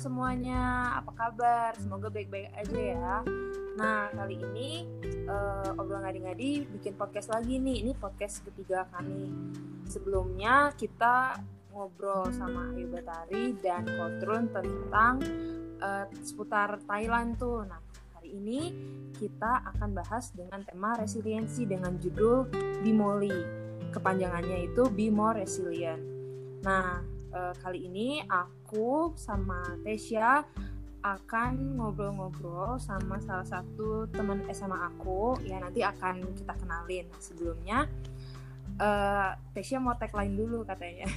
semuanya, apa kabar? Semoga baik-baik aja ya. Nah, kali ini uh, obrolan ngadi-ngadi bikin podcast lagi nih. Ini podcast ketiga kami. Sebelumnya kita ngobrol sama Ayu Batari dan Kotrun tentang uh, seputar Thailand tuh. Nah, hari ini kita akan bahas dengan tema resiliensi dengan judul Bimoli. Kepanjangannya itu Be More Resilient. Nah, uh, kali ini aku sama Tesya akan ngobrol-ngobrol sama salah satu teman SMA aku ya nanti akan kita kenalin. Sebelumnya uh, Tesya mau tagline dulu katanya.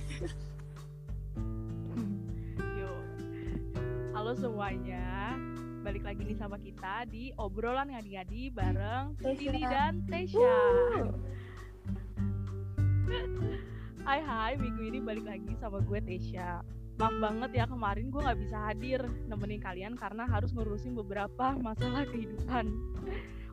Yo, halo semuanya. Balik lagi nih sama kita di obrolan ngadi-ngadi bareng Tili dan Tesya Hai hai, minggu ini balik lagi sama gue Tesya. Maaf banget ya kemarin gue gak bisa hadir nemenin kalian karena harus ngurusin beberapa masalah kehidupan.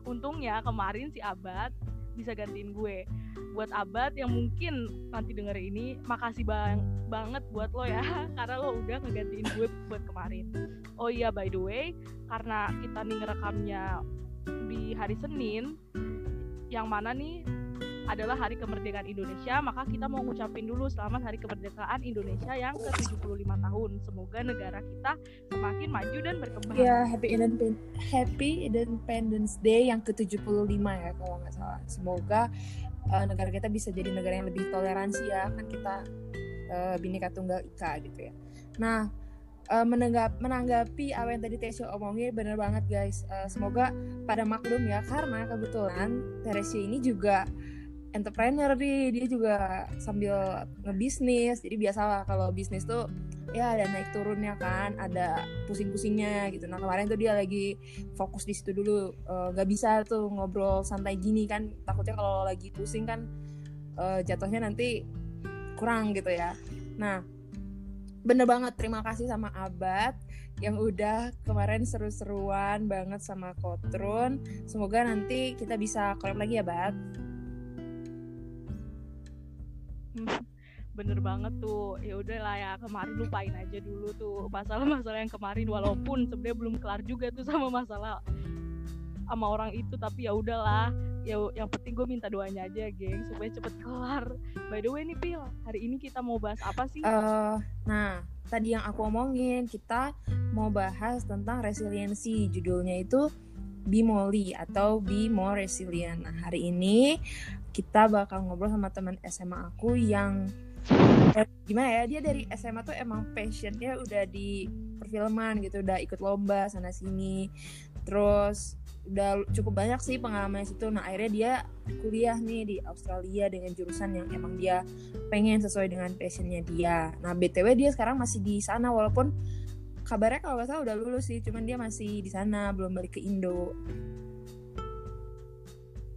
Untungnya kemarin si Abad bisa gantiin gue. Buat Abad yang mungkin nanti denger ini, makasih bang banget buat lo ya, karena lo udah ngegantiin gue buat kemarin. Oh iya by the way, karena kita nih ngerekamnya di hari Senin, yang mana nih adalah Hari Kemerdekaan Indonesia, maka kita mau ngucapin dulu selamat Hari Kemerdekaan Indonesia yang ke-75 tahun. Semoga negara kita semakin maju dan berkembang. Ya, Happy Independence Happy Independence Day yang ke-75 ya kalau nggak salah. Semoga uh, negara kita bisa jadi negara yang lebih toleransi ya, kan kita uh, Bhinneka Tunggal Ika gitu ya. Nah, uh, menanggap, menanggapi apa yang tadi Tesio omongin bener banget guys. Uh, semoga pada maklum ya karena kebetulan Teresia ini juga entrepreneur nih dia juga sambil ngebisnis. Jadi biasalah kalau bisnis tuh ya ada naik turunnya kan ada pusing-pusingnya gitu. Nah kemarin tuh dia lagi fokus di situ dulu. Uh, bisa tuh ngobrol santai gini kan. Takutnya kalau lagi pusing kan uh, jatuhnya nanti kurang gitu ya. Nah bener banget. Terima kasih sama Abad yang udah kemarin seru-seruan banget sama Kotrun. Semoga nanti kita bisa collab lagi ya Abad bener banget tuh. Ya udah lah ya kemarin lupain aja dulu tuh masalah-masalah yang kemarin walaupun sebenarnya belum kelar juga tuh sama masalah sama orang itu tapi ya udahlah. Ya yang penting gue minta doanya aja geng supaya cepet kelar. By the way nih pil hari ini kita mau bahas apa sih? Uh, nah tadi yang aku omongin kita mau bahas tentang resiliensi. Judulnya itu Bimoli atau Be More Resilient. Nah hari ini kita bakal ngobrol sama teman SMA aku yang eh, gimana ya dia dari SMA tuh emang passionnya udah di perfilman gitu udah ikut lomba sana sini. Terus udah cukup banyak sih pengalaman situ. Nah akhirnya dia kuliah nih di Australia dengan jurusan yang emang dia pengen sesuai dengan passionnya dia. Nah btw dia sekarang masih di sana walaupun kabarnya kalau nggak salah udah lulus sih cuman dia masih di sana belum balik ke Indo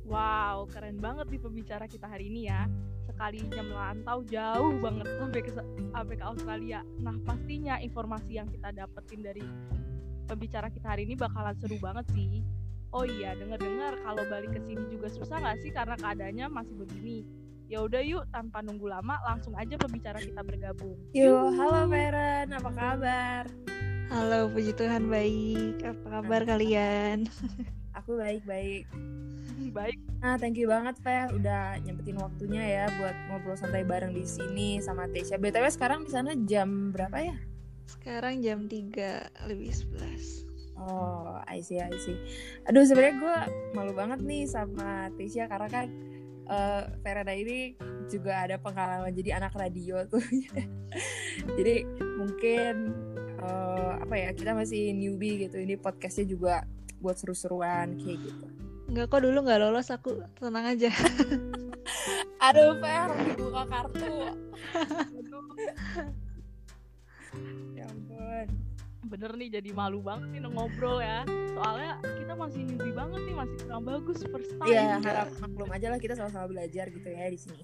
Wow, keren banget nih pembicara kita hari ini ya. Sekalinya melantau jauh banget sampai ke sampai ke Australia. Nah, pastinya informasi yang kita dapetin dari pembicara kita hari ini bakalan seru banget sih. Oh iya, dengar-dengar kalau balik ke sini juga susah nggak sih karena keadaannya masih begini. Ya udah yuk, tanpa nunggu lama, langsung aja pembicara kita bergabung. Yuk, halo Feren, apa kabar? Halo, puji Tuhan baik. Apa kabar kalian? Aku baik-baik baik. Nah, thank you banget, Fel, udah nyempetin waktunya ya buat ngobrol santai bareng di sini sama Tesha. BTW sekarang di sana jam berapa ya? Sekarang jam 3 lebih 11. Oh, I see, I see. Aduh, sebenarnya gue malu banget nih sama Tesha karena kan uh, Verada ini juga ada pengalaman jadi anak radio tuh. jadi mungkin uh, apa ya kita masih newbie gitu. Ini podcastnya juga buat seru-seruan kayak gitu. Enggak kok dulu nggak lolos aku tenang aja. Aduh Fer, dibuka kartu. ya ampun. Bener nih jadi malu banget nih ngobrol ya. Soalnya kita masih newbie banget nih, masih kurang bagus first time. Iya, harap maklum aja lah kita sama-sama belajar gitu ya di sini.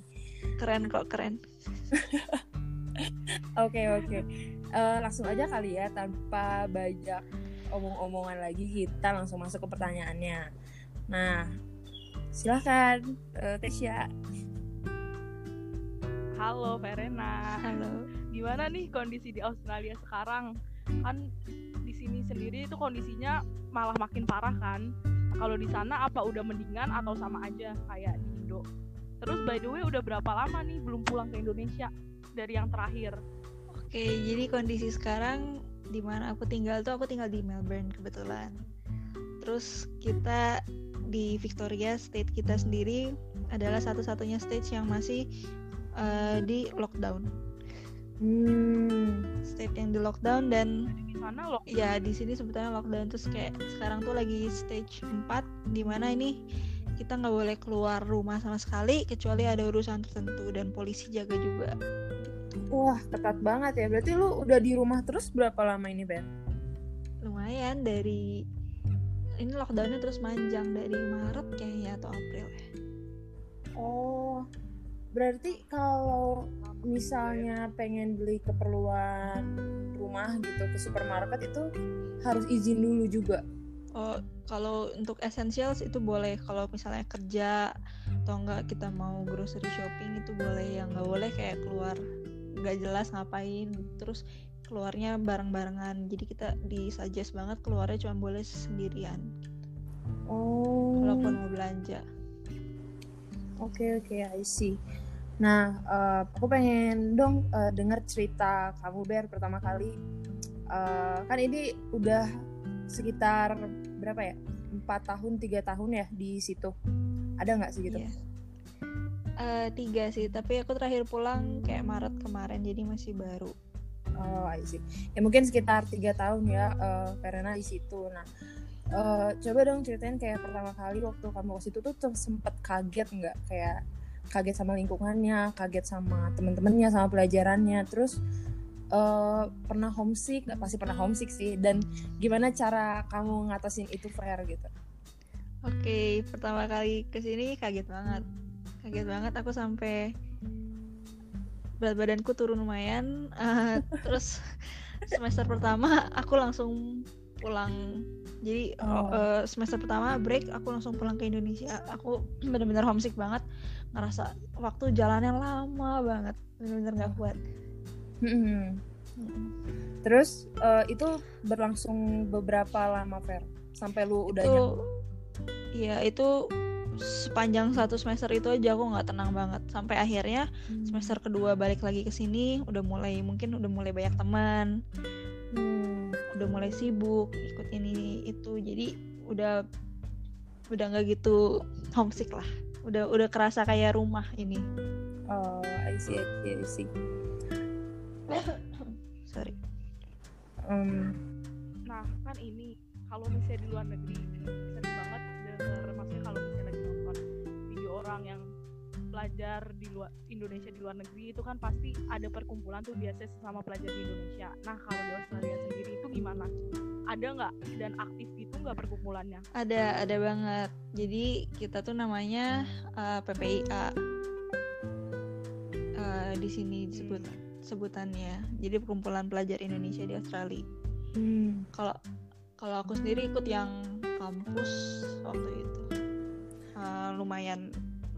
Keren kok, keren. Oke, oke. Okay, okay. uh, langsung aja kali ya tanpa banyak omong-omongan lagi kita langsung masuk ke pertanyaannya. Nah, silahkan uh, Tesya. Halo Verena. Halo. Gimana nih kondisi di Australia sekarang? Kan di sini sendiri itu kondisinya malah makin parah kan kalau di sana apa udah mendingan atau sama aja kayak di Indo terus by the way udah berapa lama nih belum pulang ke Indonesia dari yang terakhir Oke, jadi kondisi sekarang di mana aku tinggal tuh aku tinggal di Melbourne kebetulan. Terus kita di Victoria state kita sendiri adalah satu-satunya state yang masih uh, di lockdown. Hmm. State yang di lockdown dan di sana loh ya di sini sebetulnya lockdown terus kayak sekarang tuh lagi stage 4 di mana ini kita nggak boleh keluar rumah sama sekali kecuali ada urusan tertentu dan polisi jaga juga. Wah, ketat banget ya. Berarti lu udah di rumah terus berapa lama ini, Ben? Lumayan dari ini lockdownnya terus manjang dari Maret kayaknya atau April ya. Oh, berarti kalau misalnya pengen beli keperluan rumah gitu ke supermarket itu harus izin dulu juga. Oh, kalau untuk essentials itu boleh. Kalau misalnya kerja atau enggak kita mau grocery shopping itu boleh. Yang nggak boleh kayak keluar nggak jelas ngapain terus keluarnya bareng-barengan jadi kita disuggest banget keluarnya cuma boleh sendirian Oh. walaupun mau belanja Oke oke, I see. Nah, eh, aku pengen dong eh, dengar cerita kamu Ber pertama kali. Eh, kan ini udah sekitar berapa ya? Empat tahun, tiga tahun ya di situ. Ada nggak sih gitu? Iya. Eh, tiga sih tapi aku terakhir pulang kayak Maret kemarin jadi masih baru Oh, I see. Ya mungkin sekitar tiga tahun ya, eh, karena di situ. Nah, eh, coba dong ceritain kayak pertama kali waktu kamu ke situ tuh, sempet kaget nggak? Kayak kaget sama lingkungannya, kaget sama temen-temennya, sama pelajarannya. Terus eh, pernah homesick? Nggak pasti pernah homesick sih. Dan gimana cara kamu ngatasin itu fair gitu? Oke, pertama kali ke sini kaget banget. Kaget banget aku sampai berat badanku turun lumayan. Eh, terus semester pertama aku langsung pulang. Jadi Oh. eh, semester pertama break aku langsung pulang ke Indonesia. Aku bener-bener homesick banget. Ngerasa waktu jalannya lama banget. Bener-bener nggak kuat. Hmm. Mm. Terus eh, itu berlangsung beberapa lama fair sampai lu udah itu. Iya itu sepanjang satu semester itu aja aku nggak tenang banget sampai akhirnya semester kedua balik lagi ke sini udah mulai mungkin udah mulai banyak teman Hmm. Udah mulai sibuk ikut ini itu. Jadi udah udah nggak gitu homesick lah. Udah udah kerasa kayak rumah ini. Oh, I see, I see, I see. sorry. Um, Nah, kan ini kalau misalnya di luar negeri sering banget denger maksudnya kalau misalnya lagi nonton video orang yang belajar di luar Indonesia di luar negeri itu kan pasti ada perkumpulan tuh biasanya sesama pelajar di Indonesia. Nah, kalau di Australia sendiri itu gimana? Ada nggak dan aktif gitu nggak perkumpulannya? ada ada banget jadi kita tuh namanya uh, PPIA Uh, di sini disebut sebutannya jadi perkumpulan pelajar Indonesia di Australia hmm. kalau kalau aku sendiri ikut yang kampus waktu itu Uh, lumayan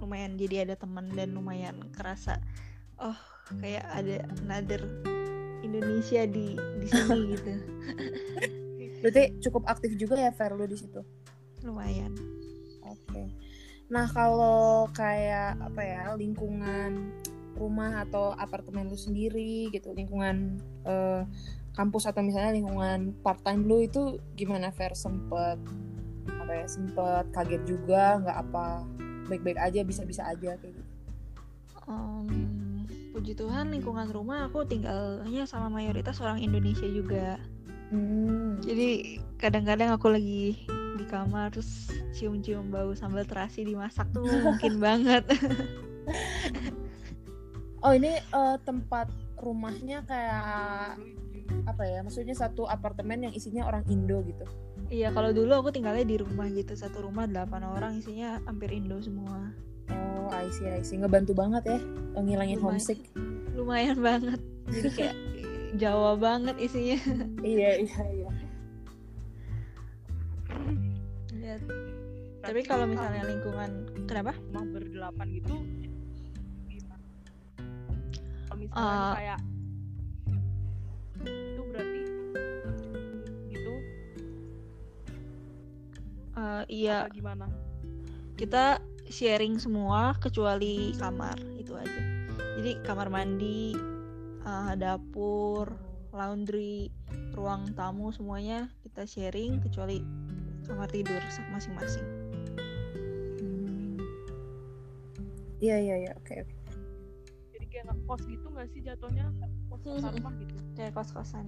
lumayan jadi ada teman dan lumayan kerasa oh kayak ada another Indonesia di di sini gitu Berarti cukup aktif juga ya Fer lu di situ. lumayan Oke. Nah, kalau kayak apa ya, lingkungan rumah atau apartemen lu sendiri gitu, lingkungan eh, kampus atau misalnya lingkungan part time lu itu gimana Fer? Sempet apa ya? Sempet kaget juga nggak apa baik-baik aja bisa-bisa aja kayak gitu. Em, puji Tuhan lingkungan rumah aku tinggalnya sama mayoritas orang Indonesia juga Hmm. jadi kadang-kadang aku lagi di kamar terus cium-cium bau sambal terasi dimasak tuh mungkin banget Oh, ini eh, tempat rumahnya kayak apa ya? Maksudnya satu apartemen yang isinya orang Indo gitu. Iya kalau dulu aku tinggalnya di rumah gitu satu rumah delapan orang isinya hampir Indo semua Oh, I see, I see. Ngebantu banget ya ngilangin Lumayan. homesick. lumayan banget jadi kayak Jawa banget isinya iya, iya, iya. Ya, tapi kalau misalnya lingkungan kenapa rumah berdelapan gitu? Kalau misalnya Ah. kayak Uh, iya. Apa gimana? Kita sharing semua kecuali kamar itu aja. Jadi kamar mandi, uh, dapur, laundry, ruang tamu semuanya kita sharing kecuali kamar tidur masing-masing. Hmm. Iya iya iya oke oke. Jadi kayak ngekos gitu nggak sih jatuhnya? Kos-kosan Hmm. rumah gitu. Kayak kos-kosan.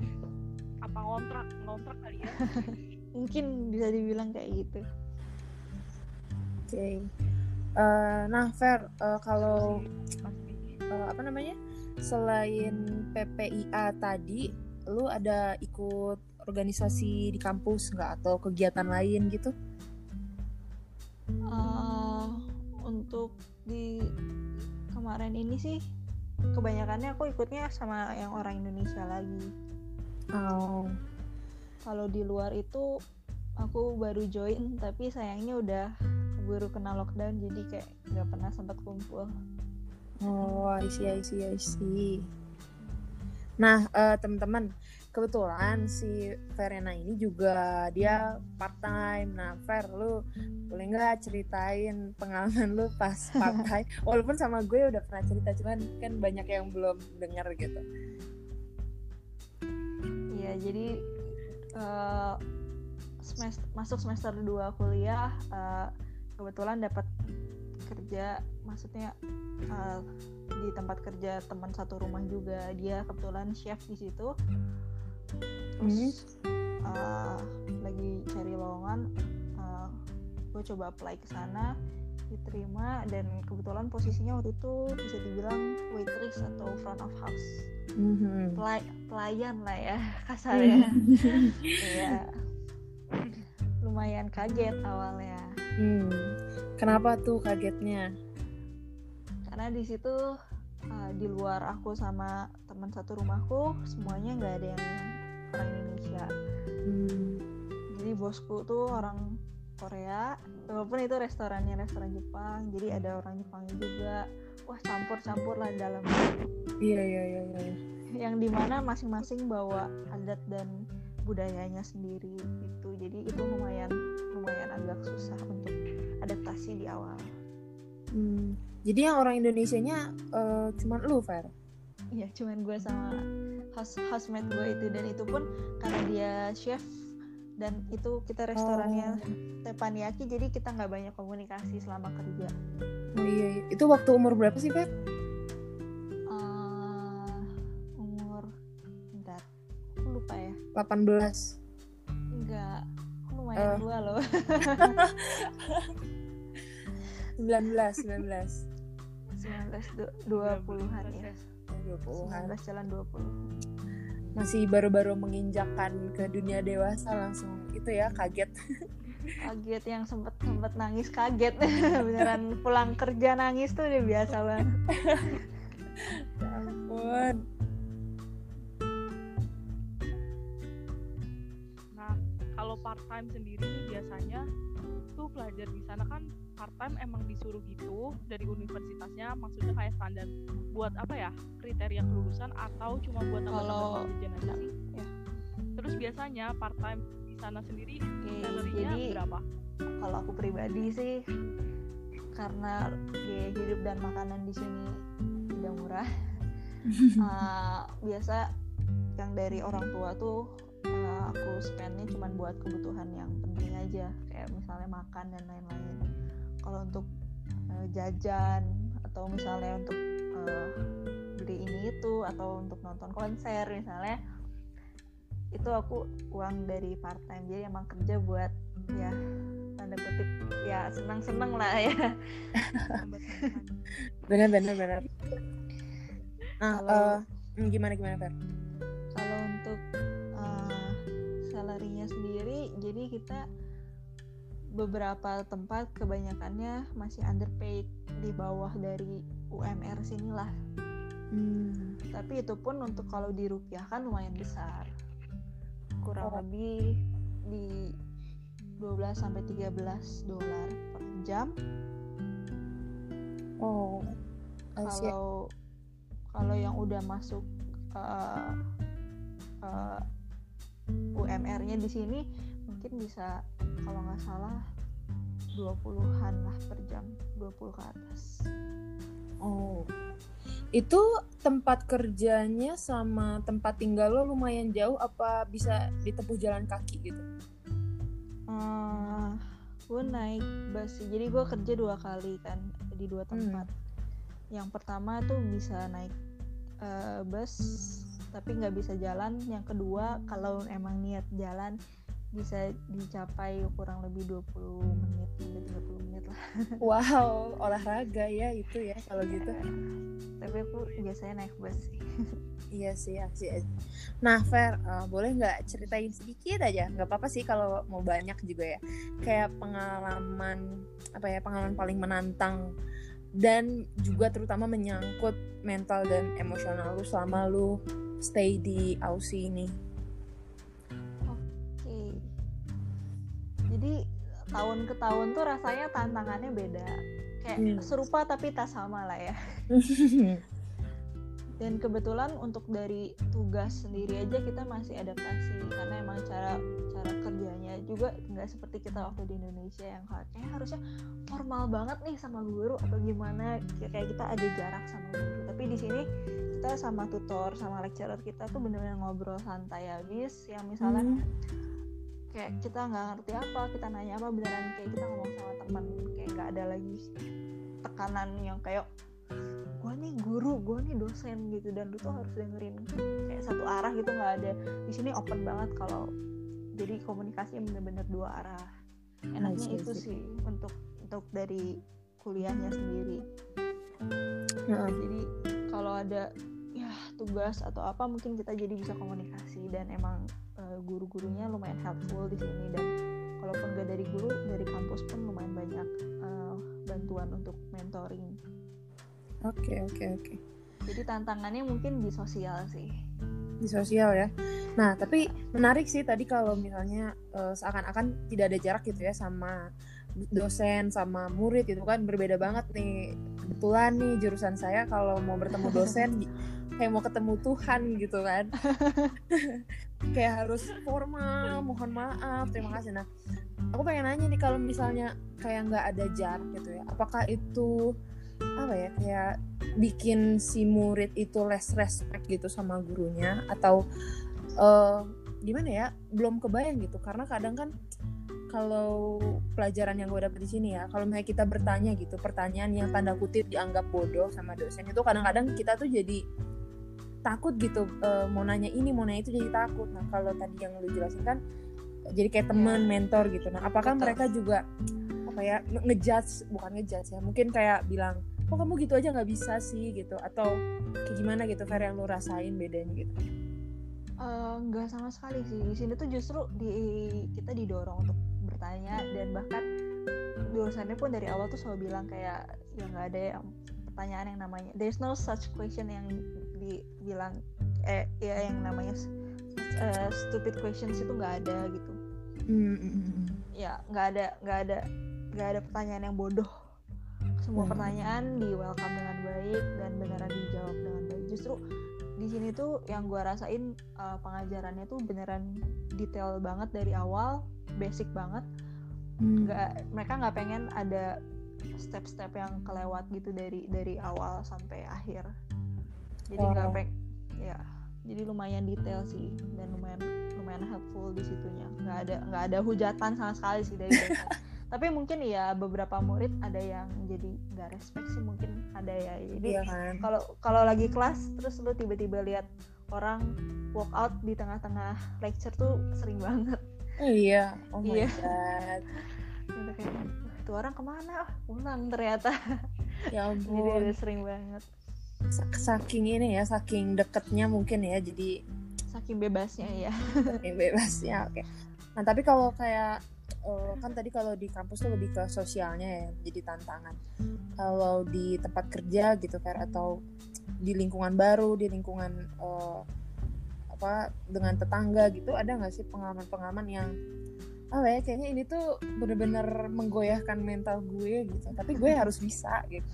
Apa ngontrak? Ngontrak kali ya? Mungkin bisa dibilang kayak gitu. Oke. Eh, nah Fer eh, kalau eh, apa namanya selain PPIA tadi lu ada ikut organisasi di kampus nggak atau kegiatan lain gitu? Eh, untuk di kemarin ini sih kebanyakannya aku ikutnya sama yang orang Indonesia lagi. Oh. Kalau di luar itu aku baru join tapi sayangnya udah keburu kena lockdown jadi kayak nggak pernah sempat kumpul. Oh, I see, I see, I see. Nah, eh, teman-teman, kebetulan si Verena ini juga dia part time. Nah, Ver, lu boleh nggak ceritain pengalaman lu pas part time? Walaupun sama gue udah pernah cerita, cuman kan banyak yang belum dengar gitu. Iya jadi eh, semester masuk semester 2 kuliah eh, kebetulan dapat kerja maksudnya eh, di tempat kerja teman satu rumah juga. Dia kebetulan chef di situ. Terus eh, lagi cari lowongan eh, gue coba apply ke sana diterima dan kebetulan posisinya waktu itu bisa dibilang waitress atau front of house. Mhm. Pelay- pelayan lah ya kasarnya Iya. Lumayan kaget awalnya. Hmm. Kenapa tuh kagetnya? Karena di situ uh, di luar aku sama teman satu rumahku semuanya nggak ada yang orang Indonesia. Hmm. Jadi bosku tuh orang Korea, walaupun itu restorannya restoran Jepang, jadi ada orang Jepangnya juga. Wah campur-campur lah dalam Iya, iya, iya, iya. Yang di mana masing-masing bawa adat dan budayanya sendiri gitu. Jadi itu lumayan lumayan agak susah untuk adaptasi di awal. Hmm. Jadi yang orang Indonesianya eh, cuman lu, Ver? Iya, cuman gue sama house housemate gue itu dan itu pun karena dia chef dan itu kita restorannya teppanyaki jadi kita nggak banyak komunikasi selama kerja. Oh iya, iya. Itu waktu umur berapa sih, Ver? 18. Enggak, lumayan Eh. tua loh. 19, 19. 19 20-an ya. 20-an. 19 jalan 20. Masih baru-baru menginjakkan ke dunia dewasa langsung itu ya kaget. Kaget yang sempet sempet nangis kaget beneran pulang kerja nangis tuh udah biasa banget. Ya ampun. Part time sendiri nih biasanya tuh pelajar di sana kan part time emang disuruh gitu dari universitasnya maksudnya kayak standar buat apa ya kriteria kelulusan atau cuma buat Kalau- tambah-tambah aja sih? ya. Terus biasanya part time di sana sendiri salary-nya jadi berapa? kalau aku pribadi sih karena biaya hidup dan makanan di sini tidak murah uh, biasa yang dari orang tua tuh uh, aku spendnya cuma buat kebutuhan yang penting aja kayak misalnya makan dan lain-lain kalau untuk uh, jajan atau misalnya untuk uh, beli ini itu atau untuk nonton konser misalnya itu aku uang dari part time jadi emang kerja buat ya tanda kutip ya senang-senang lah ya. Benar benar benar. Nah, hmm, gimana gimana, Ver? Salarinya sendiri jadi kita beberapa tempat kebanyakannya masih underpaid di bawah dari UMR sinilah Hmm. tapi itu pun untuk kalau dirupiahkan lumayan besar kurang Oh. lebih di 12 sampai 13 dolar per jam Oh. Kalau kalau yang udah masuk uh, uh, UMR-nya di sini mungkin bisa kalau nggak salah 20-an lah per jam 20 ke atas Oh. Itu tempat kerjanya sama tempat tinggal lo lumayan jauh apa bisa ditempuh jalan kaki gitu? uh, gue naik bus sih jadi gue kerja dua kali kan di dua tempat yang pertama tuh bisa naik uh, bus tapi nggak bisa jalan yang kedua kalau emang niat jalan bisa dicapai kurang lebih 20 menit hingga 30 menit lah Wow, olahraga ya itu ya kalau gitu. tapi aku biasanya naik bus sih Iya sih, aja. Nah, Fer, eh, boleh nggak ceritain sedikit aja? Nggak apa-apa sih kalau mau banyak juga ya. Kayak pengalaman apa ya, pengalaman paling menantang dan juga terutama menyangkut mental dan emosional lu selama lu stay di Aussie ini. Oke. Jadi tahun ke tahun tuh rasanya tantangannya beda. Kayak Hmm. serupa tapi tak sama lah ya. Dan kebetulan untuk dari tugas sendiri aja kita masih adaptasi karena emang cara cara kerjanya juga nggak seperti kita waktu di Indonesia yang kayaknya harusnya formal banget nih sama guru atau gimana kayak kayak kita ada jarak sama guru. Tapi di sini kita sama tutor sama lecturer kita tuh bener-bener ngobrol santai habis yang misalnya Hmm. kayak kita nggak ngerti apa kita nanya apa beneran kayak kita ngomong sama teman kayak nggak ada lagi tekanan yang kayak gue nih guru gue nih dosen gitu. Dan lu tuh harus dengerin kayak satu arah gitu nggak ada. Di sini open banget kalau jadi komunikasi bener-bener dua arah. Enaknya see, itu sih untuk untuk dari kuliahnya sendiri. Heeh. jadi kalau ada ya tugas atau apa mungkin kita jadi bisa komunikasi. Dan emang eh, guru-gurunya lumayan helpful di sini. Dan kalaupun gak dari guru dari kampus pun lumayan banyak eh, bantuan untuk mentoring Oke, oke, oke. jadi tantangannya mungkin di sosial sih Di sosial ya. Nah, tapi menarik sih tadi kalau misalnya eh, seakan-akan tidak ada jarak gitu ya sama dosen sama murid itu kan berbeda banget nih. Kebetulan nih jurusan saya kalau mau bertemu dosen kayak mau ketemu Tuhan gitu kan. kayak harus formal, mohon maaf, terima kasih. Nah, aku pengen nanya nih kalau misalnya kayak nggak ada jarak gitu ya, apakah itu apa ya kayak bikin si murid itu less respect gitu sama gurunya atau eh, gimana ya belum kebayang gitu. Karena kadang kan kalau pelajaran yang gue dapet di sini ya kalau misalnya kita bertanya gitu pertanyaan yang tanda kutip dianggap bodoh sama dosen itu kadang-kadang kita tuh jadi takut gitu eh, mau nanya ini mau nanya itu jadi takut. Nah kalau tadi yang lu jelasin kan jadi kayak teman mentor gitu. Nah apakah Betul. mereka juga apa ya nge- ngejudge bukan ngejudge ya mungkin kayak bilang kok kamu gitu aja nggak bisa sih gitu. Atau kayak gimana gitu Fer yang lu rasain bedanya gitu? Eh, nggak sama sekali sih. Di sini tuh justru di kita didorong untuk bertanya dan bahkan dosennya pun dari awal tuh selalu bilang kayak ya nggak ada yang pertanyaan yang namanya there's no such question yang dibilang eh ya yang namanya eh, stupid questions itu nggak ada gitu. Hmm, hmm. ya nggak ada nggak ada nggak ada pertanyaan yang bodoh semua Hmm. pertanyaan di welcome dengan baik dan beneran dijawab dengan baik justru di sini tuh yang gue rasain uh, pengajarannya tuh beneran detail banget dari awal basic banget Hmm. nggak mereka nggak pengen ada step-step yang kelewat gitu dari dari awal sampai akhir jadi nggak Wow. peng ya jadi lumayan detail sih dan lumayan lumayan helpful di situnya nggak ada nggak ada hujatan sama sekali sih dari tapi mungkin ya beberapa murid ada yang jadi nggak respect sih mungkin ada ya. Jadi Iya kan? kalau kalau lagi kelas terus lu tiba-tiba lihat orang walk out di tengah-tengah lecture tuh sering banget. Oh, iya oh my Iya. god. Gitu kayak "Wah, tuh orang ke mana? Ah pulang ternyata. Ya jadi ampun. udah sering banget. Sa- saking ini ya saking deketnya mungkin ya jadi saking bebasnya ya. Saking bebas ya oke. Nah tapi kalau kayak eh, kan tadi kalau di kampus tuh lebih ke sosialnya ya jadi tantangan. Kalau di tempat kerja gitu kan atau di lingkungan baru di lingkungan eh, apa dengan tetangga gitu ada nggak sih pengalaman-pengalaman yang apa ya kayaknya ini tuh bener-bener menggoyahkan mental gue gitu. Tapi gue harus bisa gitu.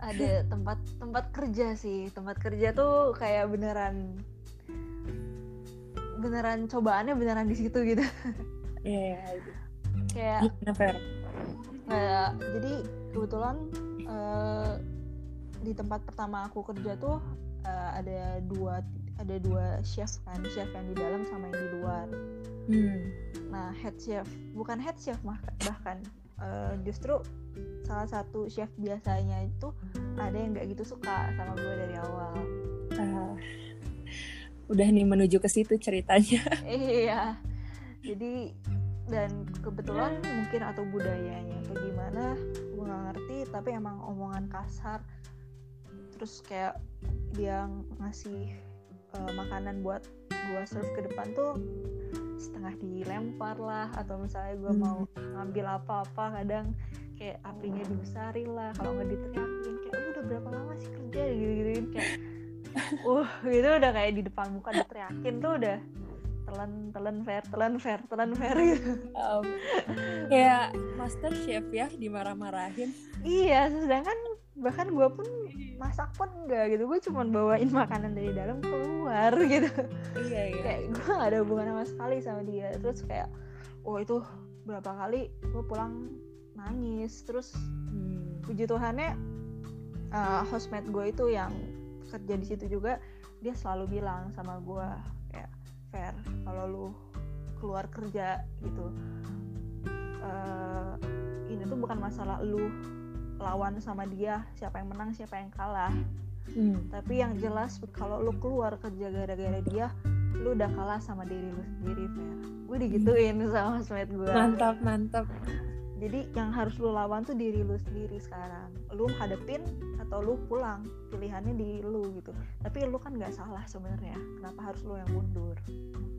Ada tempat tempat kerja sih. Tempat kerja tuh kayak beneran beneran cobaannya beneran di situ gitu. Iya, iya, iya. Kayak Gimana, Fer? nggak jadi kebetulan eh, di tempat pertama aku kerja tuh eh, ada dua ada dua chef kan chef yang di dalam sama yang di luar Hmm. nah head chef bukan head chef mah- bahkan eh, justru salah satu chef biasanya itu ada yang nggak gitu suka sama gue dari awal Ah. udah nih menuju ke situ ceritanya. iya jadi dan kebetulan mungkin atau budayanya atau gimana gue nggak ngerti tapi emang omongan kasar. Terus kayak dia ngasih uh, makanan buat gue serve ke depan tuh setengah dilempar lah atau misalnya gue Hmm. mau ngambil apa-apa kadang kayak apinya dibesarin lah kalau nggak diteriakin kayak lu udah berapa lama sih kerja? Gitu gituin kayak uh gitu udah kayak di depan muka diteriakin tuh udah telan telan fair telan fair telan fair gitu Um, kayak master chef ya dimarah-marahin. iya sedangkan bahkan gue pun masak pun enggak gitu gue cuman bawain makanan dari dalam keluar gitu Iya iya. kayak gue gak ada hubungan sama sekali sama dia terus kayak oh itu berapa kali gue pulang nangis terus Hmm. puji Tuhannya uh, hostmate gue itu yang kerja di situ juga dia selalu bilang sama gue fair kalau lu keluar kerja gitu uh, ini tuh bukan masalah lu lawan sama dia siapa yang menang siapa yang kalah Hmm. tapi yang jelas kalau lu keluar kerja gara-gara dia lu udah kalah sama diri lu sendiri fair gue digituin sama hostmate gue Mantap mantap. Jadi yang harus lu lawan tuh diri lu sendiri sekarang lu hadepin atau lu pulang pilihannya di lu gitu tapi lu kan nggak salah sebenarnya kenapa harus lu yang mundur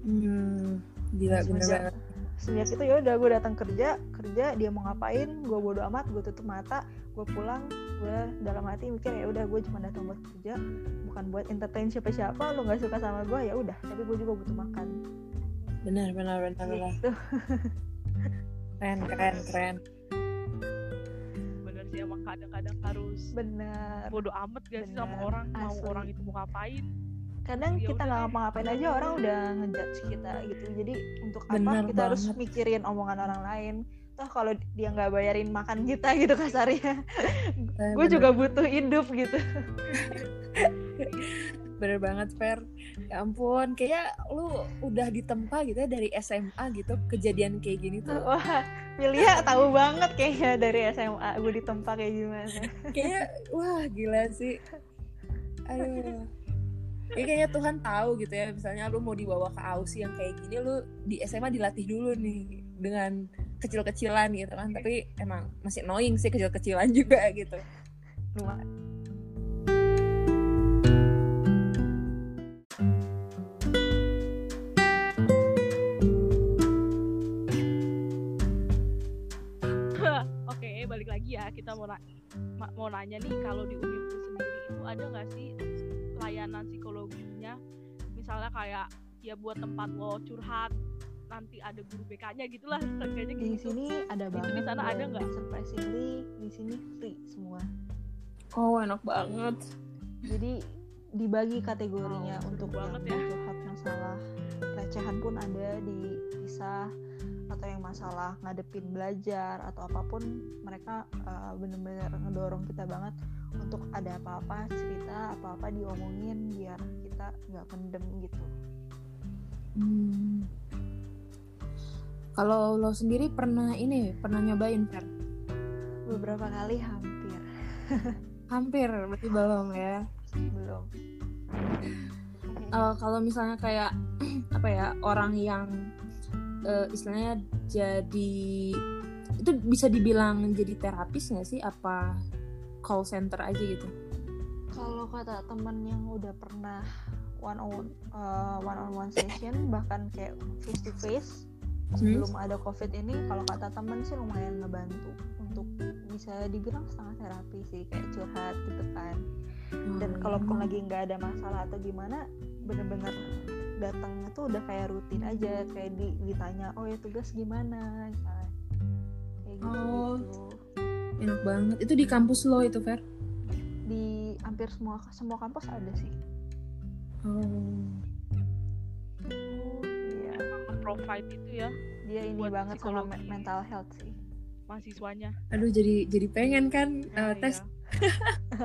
Hmm. Gila bener Semenjak- banget. sejak itu ya udah gue datang kerja kerja dia mau ngapain gue bodo amat gue tutup mata gue pulang gue dalam hati mikir ya udah gue cuma datang buat kerja bukan buat entertain siapa siapa lu nggak suka sama gue ya udah tapi gue juga butuh makan Benar benar benar benar. gitu Keren keren keren. bener sih emang kadang-kadang harus bener bodoh amat gak sih sama Bener, orang mau asli. orang itu mau ngapain kadang Ya kita nggak deh. ngapa-ngapain aja orang udah ngejudge kita gitu jadi untuk apa Bener kita harus banget. mikirin omongan orang lain toh kalau dia nggak bayarin makan kita gitu kasarnya gue bener. juga butuh hidup gitu bener banget Fer ya ampun kayak lu udah ditempa gitu ya dari SMA gitu kejadian kayak gini tuh. Wah Milia tahu banget kayaknya dari SMA gue ditempa kayak gimana. Kayak wah gila sih. Aduh. Ya, kayaknya Tuhan tahu gitu ya misalnya lu mau dibawa ke Ausi yang kayak gini lu di SMA dilatih dulu nih dengan kecil-kecilan gitu kan. Tapi emang masih annoying sih kecil-kecilan juga gitu. Lumayan kita mau na- ma- mau nanya nih kalau di Univ sendiri itu ada nggak sih layanan psikologinya? Misalnya kayak ya buat tempat lo curhat nanti ada guru BK-nya gitulah di gitu. sini ada Itu banget di sana ada nggak? surprisingly di sini free semua. Oh enak banget. Jadi dibagi kategorinya seru untuk banget yang ya. curhat masalah. Recehan pun ada dipisah atau yang masalah ngadepin belajar atau apa pun mereka uh, bener-bener ngedorong kita banget untuk ada apa-apa cerita apa-apa diomongin biar kita nggak pendem gitu Hmm. Kalau lo sendiri pernah ini pernah nyobain Fer? beberapa kali hampir Hampir berarti belum ya. belum Eh, kalau misalnya kayak apa ya orang yang eh, istilahnya jadi itu bisa dibilang jadi terapis nggak sih? Apa call center aja gitu? kalau kata temen yang udah pernah one on uh, one on one session bahkan kayak face to face sebelum ada covid ini kalau kata temen sih lumayan ngebantu untuk bisa dibilang setengah terapi sih kayak curhat gitu kan dan Hmm. kalaupun lagi nggak ada masalah atau gimana bener-bener datang tuh udah kayak rutin aja kayak di, ditanya oh ya tugas gimana misalnya kayak gitu Oh. gitu enak banget. Itu di kampus lo itu Fer? di hampir semua semua kampus ada sih Oh. iya emang provide itu ya dia ini Buat banget sama psikologi. me- mental health sih mahasiswanya aduh jadi jadi pengen kan Nah, uh, tes iya.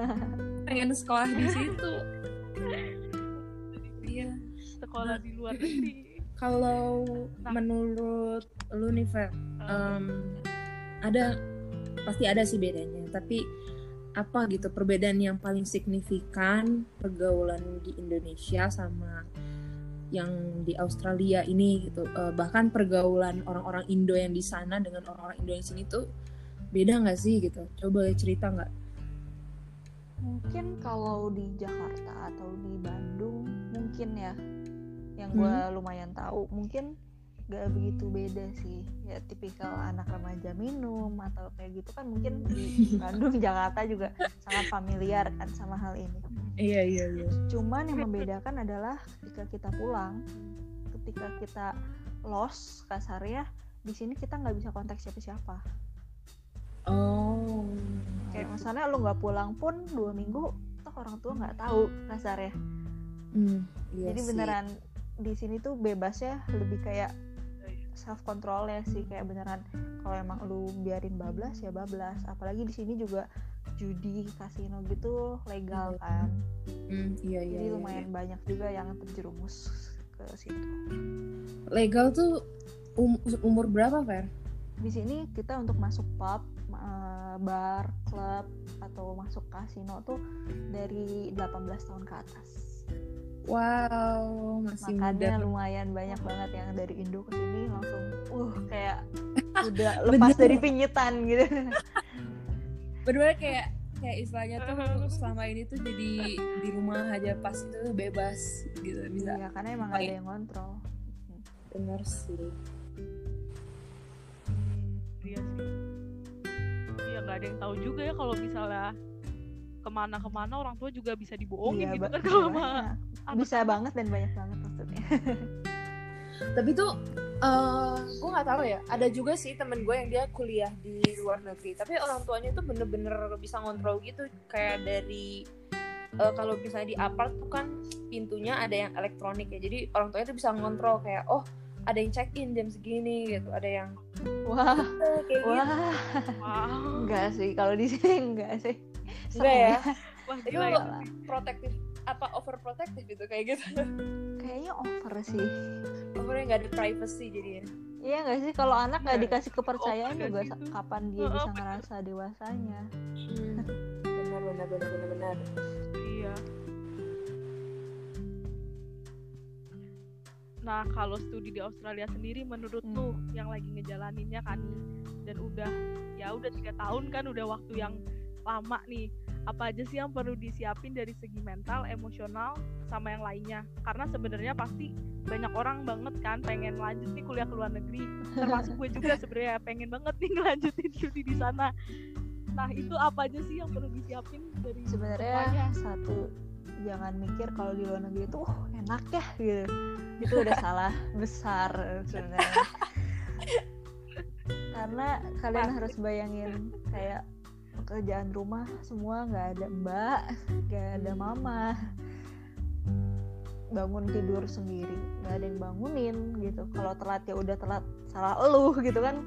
pengen sekolah di situ iya sekolah di luar negeri. Kalau Nah. menurut lu nih Fer em, ada pasti ada sih bedanya tapi apa gitu perbedaan yang paling signifikan pergaulan di Indonesia sama yang di Australia ini gitu? Eh, bahkan pergaulan orang-orang Indo yang di sana dengan orang-orang Indo yang sini tuh beda nggak sih gitu? Coba cerita nggak? Mungkin kalau di Jakarta atau di Bandung mungkin ya yang gue lumayan tahu mungkin gak begitu beda sih. Ya tipikal anak remaja minum atau kayak gitu kan mungkin di Bandung Jakarta juga sangat familiar kan sama hal ini. Iya iya iya. Cuman yang membedakan adalah ketika kita pulang ketika kita los kasarnya di sini kita nggak bisa kontak siapa-siapa. Oh. Kayak misalnya lu nggak pulang pun dua minggu toh orang tua nggak tahu kasarnya Hmm, iya jadi sih. beneran di sini tuh bebasnya lebih kayak self control ya sih kayak beneran kalau emang lu biarin bablas ya bablas apalagi di sini juga judi kasino gitu legal Iya. kan Hmm, iya iya jadi iya, lumayan banyak juga yang terjerumus ke situ iya. legal tuh um- umur berapa Fer? di sini kita untuk masuk pub bar klub atau masuk kasino tuh dari 18 tahun ke atas Wow, masih makanya muda. lumayan banyak banget yang dari Indo ke sini langsung uh kayak udah lepas Bener. dari pinyitan gitu Bener kayak kayak istilahnya tuh selama ini tuh jadi di rumah aja pas itu tuh bebas gitu bisa. iya karena emang gak ada yang kontrol Bener sih. iya sih iya nggak ada yang tahu juga ya kalau misalnya ke mana-kemana orang tua juga bisa dibohongin Iya, gitu kan kalau iya, sama banyak. anak- bisa banget dan banyak banget maksudnya Tapi tuh eh gue nggak tahu ya. Ada juga sih temen gue yang dia kuliah di luar negeri. Tapi orang tuanya tuh bener-bener bisa ngontrol gitu. Kayak dari eh, kalau misalnya di apart tuh kan pintunya ada yang elektronik ya. Jadi orang tuanya tuh bisa ngontrol kayak oh ada yang check in jam segini gitu. Ada yang wah kayak gitu. wah wow enggak sih kalau di sini enggak sih Enggak ya? wah Itu gila ya protektif apa overprotective gitu kayak gitu. kayaknya over sih Overnya nggak ada privacy jadinya. iya nggak sih kalau anak nggak Iya. dikasih kepercayaan Over juga gitu. kapan dia Heeh, bisa bener. ngerasa dewasanya Hmm. Benar benar benar benar benar. iya nah kalau studi di Australia sendiri menurut Hmm. lu yang lagi ngejalaninnya kan dan udah ya udah tiga tahun kan udah waktu yang lama nih apa aja sih yang perlu disiapin dari segi mental emosional sama yang lainnya? Karena sebenarnya pasti banyak orang banget kan pengen lanjut nih kuliah ke luar negeri. Termasuk gue juga sebenarnya pengen banget nih ngelanjutin studi di sana. Nah itu apa aja sih yang perlu disiapin dari sebenarnya satu jangan mikir kalau di luar negeri itu "Uh, enak ya gitu. Itu udah salah besar sebenarnya. Karena kalian Pasti. harus bayangin kayak pekerjaan rumah semua nggak ada mbak nggak ada mama. Bangun tidur sendiri nggak ada yang bangunin gitu. Kalau telat ya udah telat salah elu gitu kan.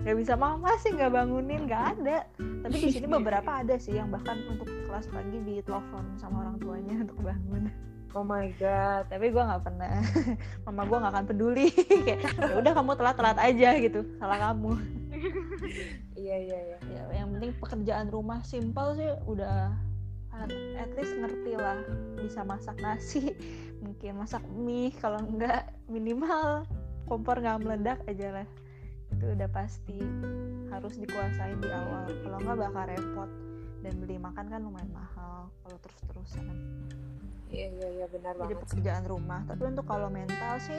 Nggak bisa mama sih nggak bangunin nggak ada. Tapi di sini beberapa ada sih yang bahkan untuk kelas pagi ditelepon sama orang tuanya untuk bangun. Oh my god. tapi gue nggak pernah. Mama gue nggak akan peduli. Kayak ya udah kamu telat telat aja gitu. Salah kamu Iya iya iya. ya yang penting pekerjaan rumah simpel sih udah at- at least ngerti lah bisa masak nasi mungkin masak mie kalau enggak minimal kompor nggak meledak aja lah itu udah pasti harus dikuasain di awal kalau nggak bakal repot dan beli makan kan lumayan mahal kalau terus terusan Iya iya iya benar jadi banget. sih. pekerjaan rumah tapi untuk kalau mental sih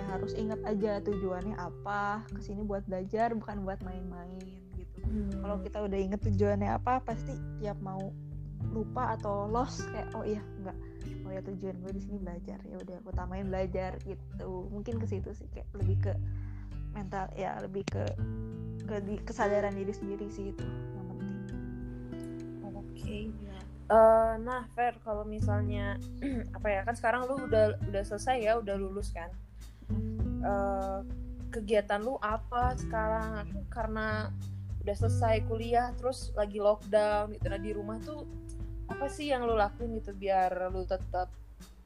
ya harus ingat aja tujuannya apa ke sini buat belajar bukan buat main-main gitu Hmm. kalau kita udah inget tujuannya apa pasti tiap mau lupa atau lost kayak oh iya enggak oh ya tujuan gue di sini belajar ya udah aku tamain belajar gitu mungkin ke situ sih kayak lebih ke mental ya lebih ke ke di- kesadaran diri sendiri sih itu yang penting Oke. Eh, nah, Fer, kalau misalnya apa ya kan sekarang lu udah udah selesai ya, udah lulus kan. Eh, kegiatan lu apa sekarang? Karena udah selesai kuliah terus lagi lockdown gitu. Nah di rumah tuh apa sih yang lu lakuin gitu biar lu tetap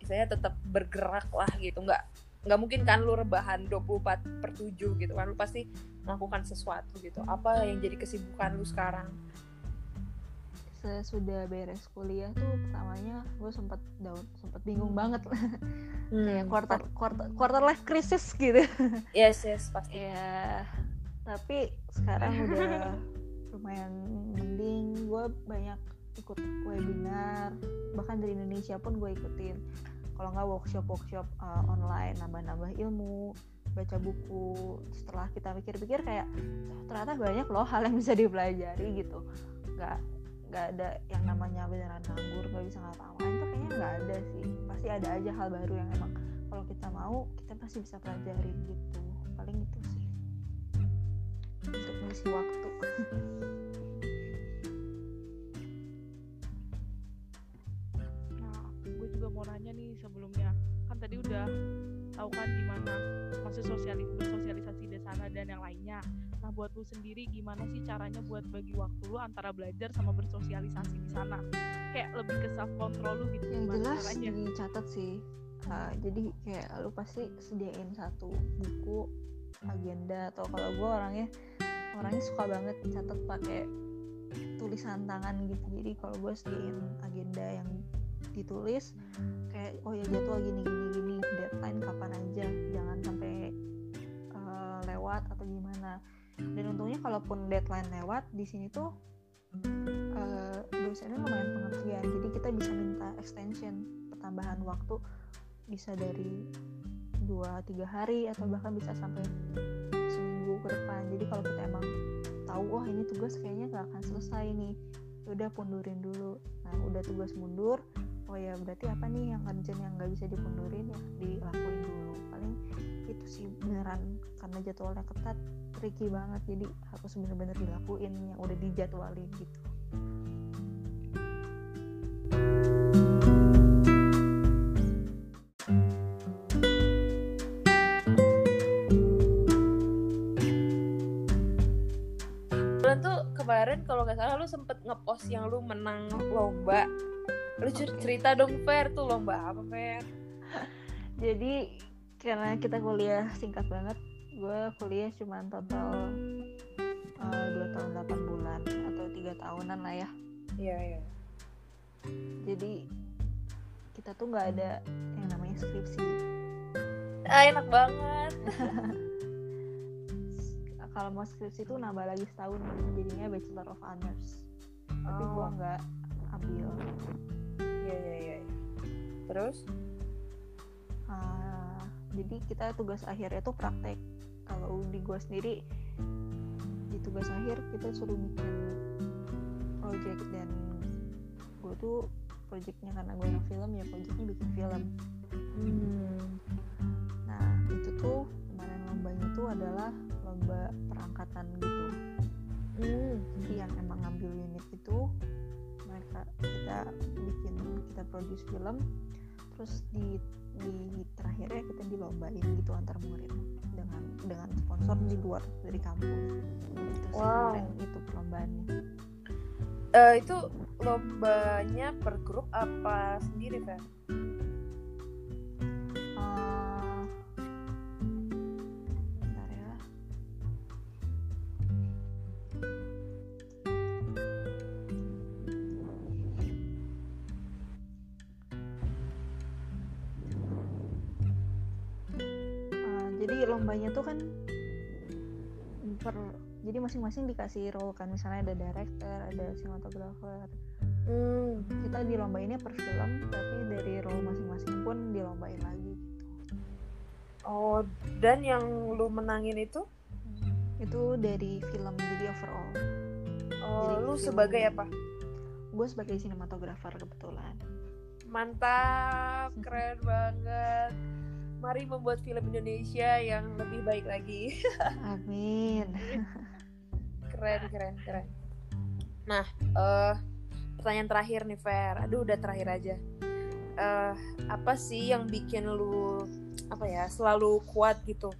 saya tetap bergerak lah gitu? Nggak nggak mungkin kan lu rebahan 24 per 7 gitu kan? Lu pasti melakukan sesuatu gitu. Apa yang jadi kesibukan lu sekarang sesudah beres kuliah tuh pertamanya gue sempat daun sempat bingung banget. Hmm. kayak quarter quarter quarter life crisis gitu. Yes yes pasti. Ya tapi sekarang udah lumayan mending. Gue banyak ikut webinar. Bahkan dari Indonesia pun gue ikutin. Kalau nggak workshop workshop uh, online nambah-nambah ilmu baca buku. Setelah kita pikir-pikir kayak ternyata banyak loh hal yang bisa dipelajari gitu. Nggak nggak ada yang namanya beneran nganggur nggak bisa ngapa-ngapain tuh kayaknya nggak ada sih. Pasti ada aja hal baru yang emang kalau kita mau kita pasti bisa pelajari gitu. Paling itu sih. Untuk mengisi waktu. Nah gue juga mau nanya nih sebelumnya. Kan tadi udah tahu kan gimana maksud sosialis bersosialisasi di sana dan yang lainnya Nah, buat lu sendiri gimana sih caranya buat bagi waktu lu antara belajar sama bersosialisasi di sana? Kayak lebih ke self control lu gitu. Yang jelas caranya? dicatat sih. Uh, jadi kayak lu pasti sediain satu buku agenda atau kalau gue orangnya orangnya suka banget catat pakai tulisan tangan gitu jadi kalau gue sediain agenda yang ditulis kayak oh ya jadwal gini gini gini deadline kapan aja jangan sampai uh, lewat atau gimana dan untungnya kalaupun deadline lewat di sini tuh uh, dosennya lumayan pengertian. Jadi kita bisa minta extension pertambahan waktu bisa dari dua tiga hari atau bahkan bisa sampai seminggu ke depan. Jadi kalau kita emang tahu wah ini tugas kayaknya nggak akan selesai nih ya udah pundurin dulu. Nah udah tugas mundur oh ya berarti apa nih yang urgent yang nggak bisa dipundurin ya? Dilakuin dulu. Paling itu sih beneran karena jadwalnya ketat tricky banget. Jadi harus bener-bener dilakuin yang udah dijadwalin gitu. Kemarin kalau nggak salah lu sempet ngepost yang lu menang lomba lu cerita dong Fer tuh lomba apa Fer? Jadi karena kita kuliah singkat banget gue kuliah cuma total uh, dua tahun 8 bulan atau tiga tahunan lah ya. Iya iya. Jadi kita tuh nggak ada yang namanya skripsi. Ah, enak banget. Kalau mau skripsi tuh nambah lagi setahun jadinya bachelor of honors. Oh. tapi gue nggak ambil iya iya iya. Terus? Jadi kita tugas akhirnya tuh praktek. Kalau di gue sendiri di tugas akhir kita suruh bikin project dan gue tuh projectnya karena gue yang film ya projectnya bikin film. Hmm. nah itu tuh kemarin lombanya tuh adalah lomba perangkatan gitu. Hmm. jadi yang emang ngambil unit itu kita bikin kita produce film terus di di terakhirnya kita dilombain gitu antar murid dengan dengan sponsor di luar dari kampus. Itu wow. itu perlombaannya. Uh, itu lombanya per grup apa sendiri kan masing-masing dikasih role kan. Misalnya ada director ada sinematografer. Hmm. kita dilombainnya per film tapi dari role masing-masing pun dilombain lagi gitu. Oh dan yang lu menangin itu? Itu dari film jadi overall oh jadi lu sebagai apa? Gue sebagai sinematografer kebetulan. Mantap keren banget. Mari membuat film Indonesia yang lebih baik lagi. Amin. Keren, keren, keren. Nah, uh, pertanyaan terakhir nih Fer. Aduh, udah terakhir aja. Uh, apa sih yang bikin lu apa ya selalu kuat gitu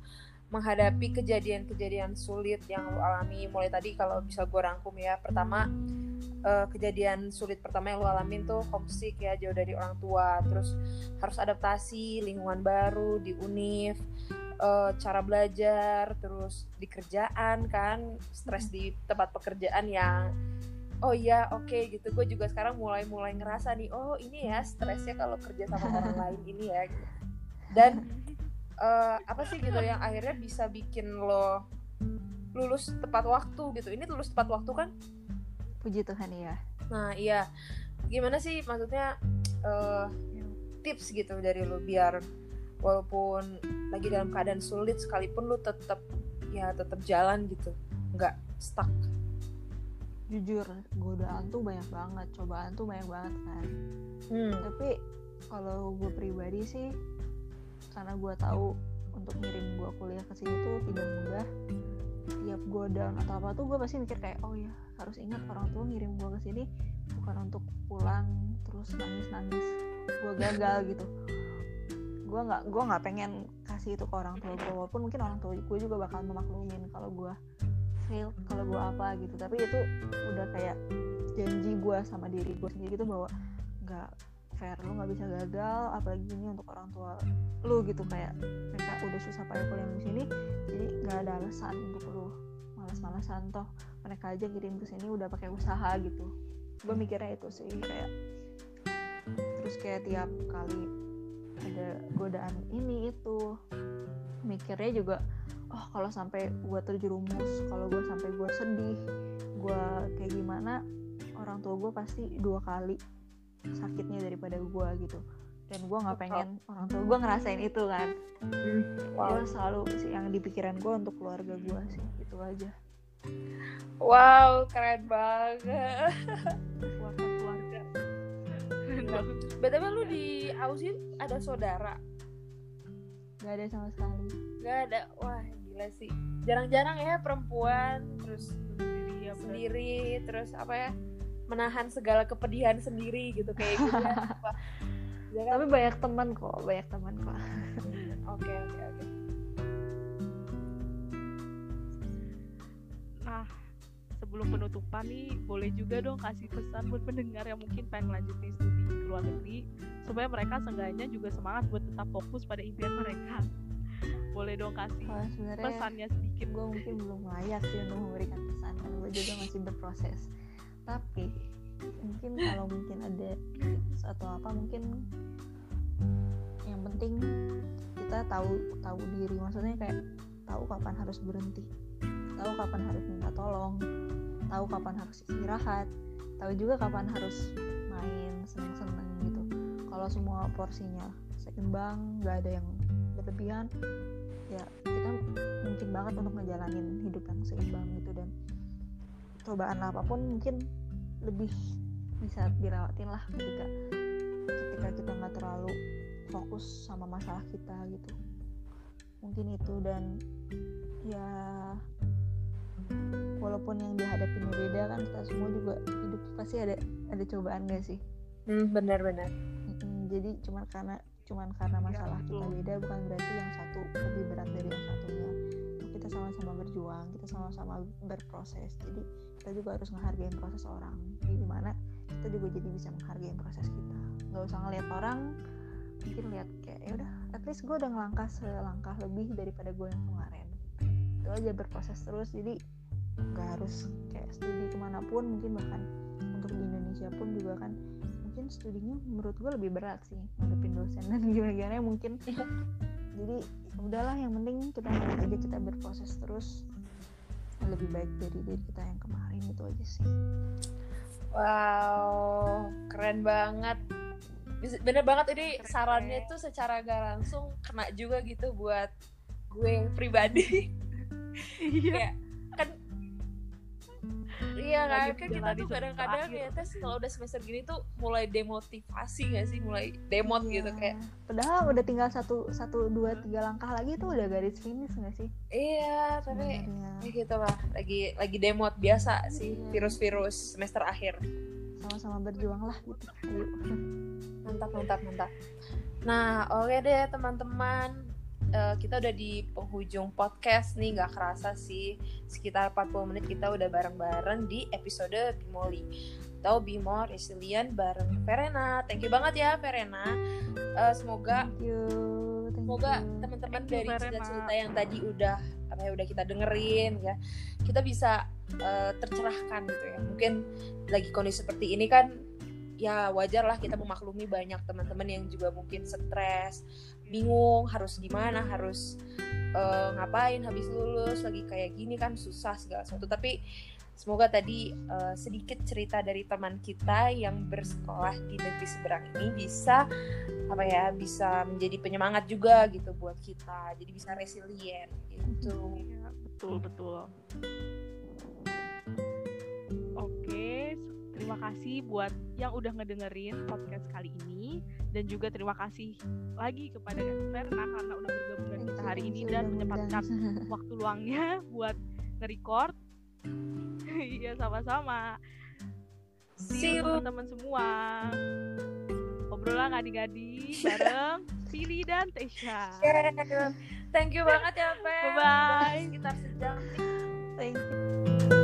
menghadapi kejadian-kejadian sulit yang lo alami mulai tadi kalau bisa gue rangkum ya pertama uh, kejadian sulit pertama yang lo alamin tuh homesick ya jauh dari orang tua terus harus adaptasi lingkungan baru di univ uh, cara belajar terus di kerjaan kan stres di tempat pekerjaan yang oh iya oke okay, gitu. Gue juga sekarang mulai mulai ngerasa nih oh ini ya stresnya kalau kerja sama orang lain ini ya gitu. dan uh, apa sih gitu yang akhirnya bisa bikin lo lulus tepat waktu gitu. Ini lulus tepat waktu kan? Puji Tuhan ya nah iya. Gimana sih maksudnya uh, tips gitu dari lo biar walaupun lagi dalam keadaan sulit sekalipun lo tetap ya tetap jalan gitu. Nggak stuck. Jujur godaan tuh banyak banget cobaan tuh banyak banget kan? Hmm. tapi kalau gue pribadi sih karena gue tahu untuk ngirim gue kuliah ke sini tuh tidak mudah tiap gue down atau apa tuh gue pasti mikir kayak oh ya harus ingat orang tua ngirim gue ke sini bukan untuk pulang terus nangis nangis gue gagal gitu gue nggak gue nggak pengen kasih itu ke orang tua gue walaupun mungkin orang tua gue juga bakal memaklumin kalau gue fail kalau gue apa gitu. Tapi itu udah kayak janji gue sama diri gue sendiri gitu bahwa nggak fair lu nggak bisa gagal apalagi ini untuk orang tua lu gitu. Kayak mereka udah susah payah kuliah di sini jadi nggak ada alasan untuk lu malas-malasan. Toh mereka aja kirim ke sini udah pakai usaha gitu. Gue mikirnya itu sih kayak terus kayak tiap kali ada godaan ini itu. Mikirnya juga oh kalau sampai gue terjerumus kalau gue sampai gue sedih gue kayak gimana orang tua gue pasti dua kali sakitnya daripada gue gitu. Dan gue nggak pengen orang tua gue ngerasain itu kan. Wow. gue selalu sih yang di pikiran gue untuk keluarga gue sih itu aja. Wow keren banget keluarga btw lu di Aussie ada saudara? Gak ada sama sekali. Gak ada? Wah gila sih. Jarang-jarang ya perempuan terus sendiri, ya, sendiri. Terus apa ya menahan segala kepedihan sendiri gitu kayak gitu ya. ya kan? Tapi banyak teman kok, banyak teman kok. Oke oke sebelum penutupan nih, boleh juga dong kasih pesan buat pendengar yang mungkin pengen lanjutin studi di luar negeri supaya mereka seenggaknya juga semangat buat tetap fokus pada impian mereka. Boleh dong kasih oh, pesannya sedikit. Gue mungkin belum layak sih untuk memberikan pesan karena gue juga masih berproses tapi mungkin kalau mungkin ada tips atau apa mungkin yang penting kita tahu tahu diri maksudnya kayak tahu kapan harus berhenti tahu kapan harus minta tolong tahu kapan harus istirahat tahu juga kapan harus main seneng-seneng gitu. Kalau semua porsinya seimbang nggak ada yang berlebihan ya kita mungkin banget untuk ngejalanin hidup yang seimbang gitu. Dan cobaan apa pun mungkin lebih bisa dirawatin lah ketika ketika kita nggak terlalu fokus sama masalah kita gitu. Mungkin itu dan ya walaupun yang dihadapin beda kan kita semua juga hidup pasti ada ada cobaan gak sih? Hmm, benar-benar hmm, jadi cuma karena cuman karena masalah ya, kita beda bukan berarti yang satu lebih berat dari yang satunya. Kita sama-sama berjuang kita sama-sama berproses. Jadi kita juga harus menghargai proses orang. Jadi mana kita juga jadi bisa menghargai proses kita. Nggak usah ngeliat orang mungkin lihat kayak ya udah at least gue udah ngelangkah selangkah lebih daripada gue yang kemarin. Itu aja berproses terus. Jadi nggak harus kayak studi ke mana pun mungkin bahkan untuk di Indonesia pun juga kan mungkin studinya menurut gue lebih berat sih ngadepin dosen dan gimana-gimana mungkin. Jadi udahlah yang penting kita aja kita berproses terus. Lebih baik dari diri kita yang kemarin itu aja sih. Wow keren banget. Bener banget ini sarannya tuh secara gak langsung kena juga gitu buat gue pribadi. Iya iya kan kan kita tuh kadang-kadang ya tes kalau udah semester gini tuh mulai demotivasi gak sih? Mulai demot iya. gitu kayak padahal udah tinggal satu satu dua tiga langkah lagi tuh udah garis finish gak sih? Iya tapi ya gitu lah lagi lagi demot biasa sih iya. virus-virus semester akhir. Sama-sama berjuang lah gitu. Ayo mantap mantap mantap. Nah oke deh teman-teman uh, kita udah di penghujung podcast nih nggak kerasa sih sekitar 40 menit kita udah bareng-bareng di episode Bimoli atau Be More Resilient bareng Verena. Thank you banget ya Verena. Uh, semoga Thank you. Thank semoga teman-teman dari cerita-cerita yang tadi udah apa ya udah kita dengerin ya kita bisa uh, tercerahkan gitu ya mungkin lagi kondisi seperti ini kan ya wajar lah kita memaklumi banyak teman-teman yang juga mungkin stres bingung harus gimana harus uh, ngapain habis lulus lagi kayak gini kan susah segala sesuatu. Tapi semoga tadi uh, sedikit cerita dari teman kita yang bersekolah di negeri seberang ini bisa apa ya bisa menjadi penyemangat juga gitu buat kita. Jadi bisa resilient gitu. Iya, betul betul. Terima kasih buat yang udah ngedengerin podcast kali ini dan juga terima kasih lagi kepada Verna karena udah bergabung dengan kita hari ini you dan udah menyempatkan ngundang. waktu luangnya buat nge-record. Iya, sama-sama. see you teman-teman semua. Obrolan ngadi-ngadi bareng Vili dan Tesha. thank you banget ya Pe Bye-bye. sekitar sejam Thank you.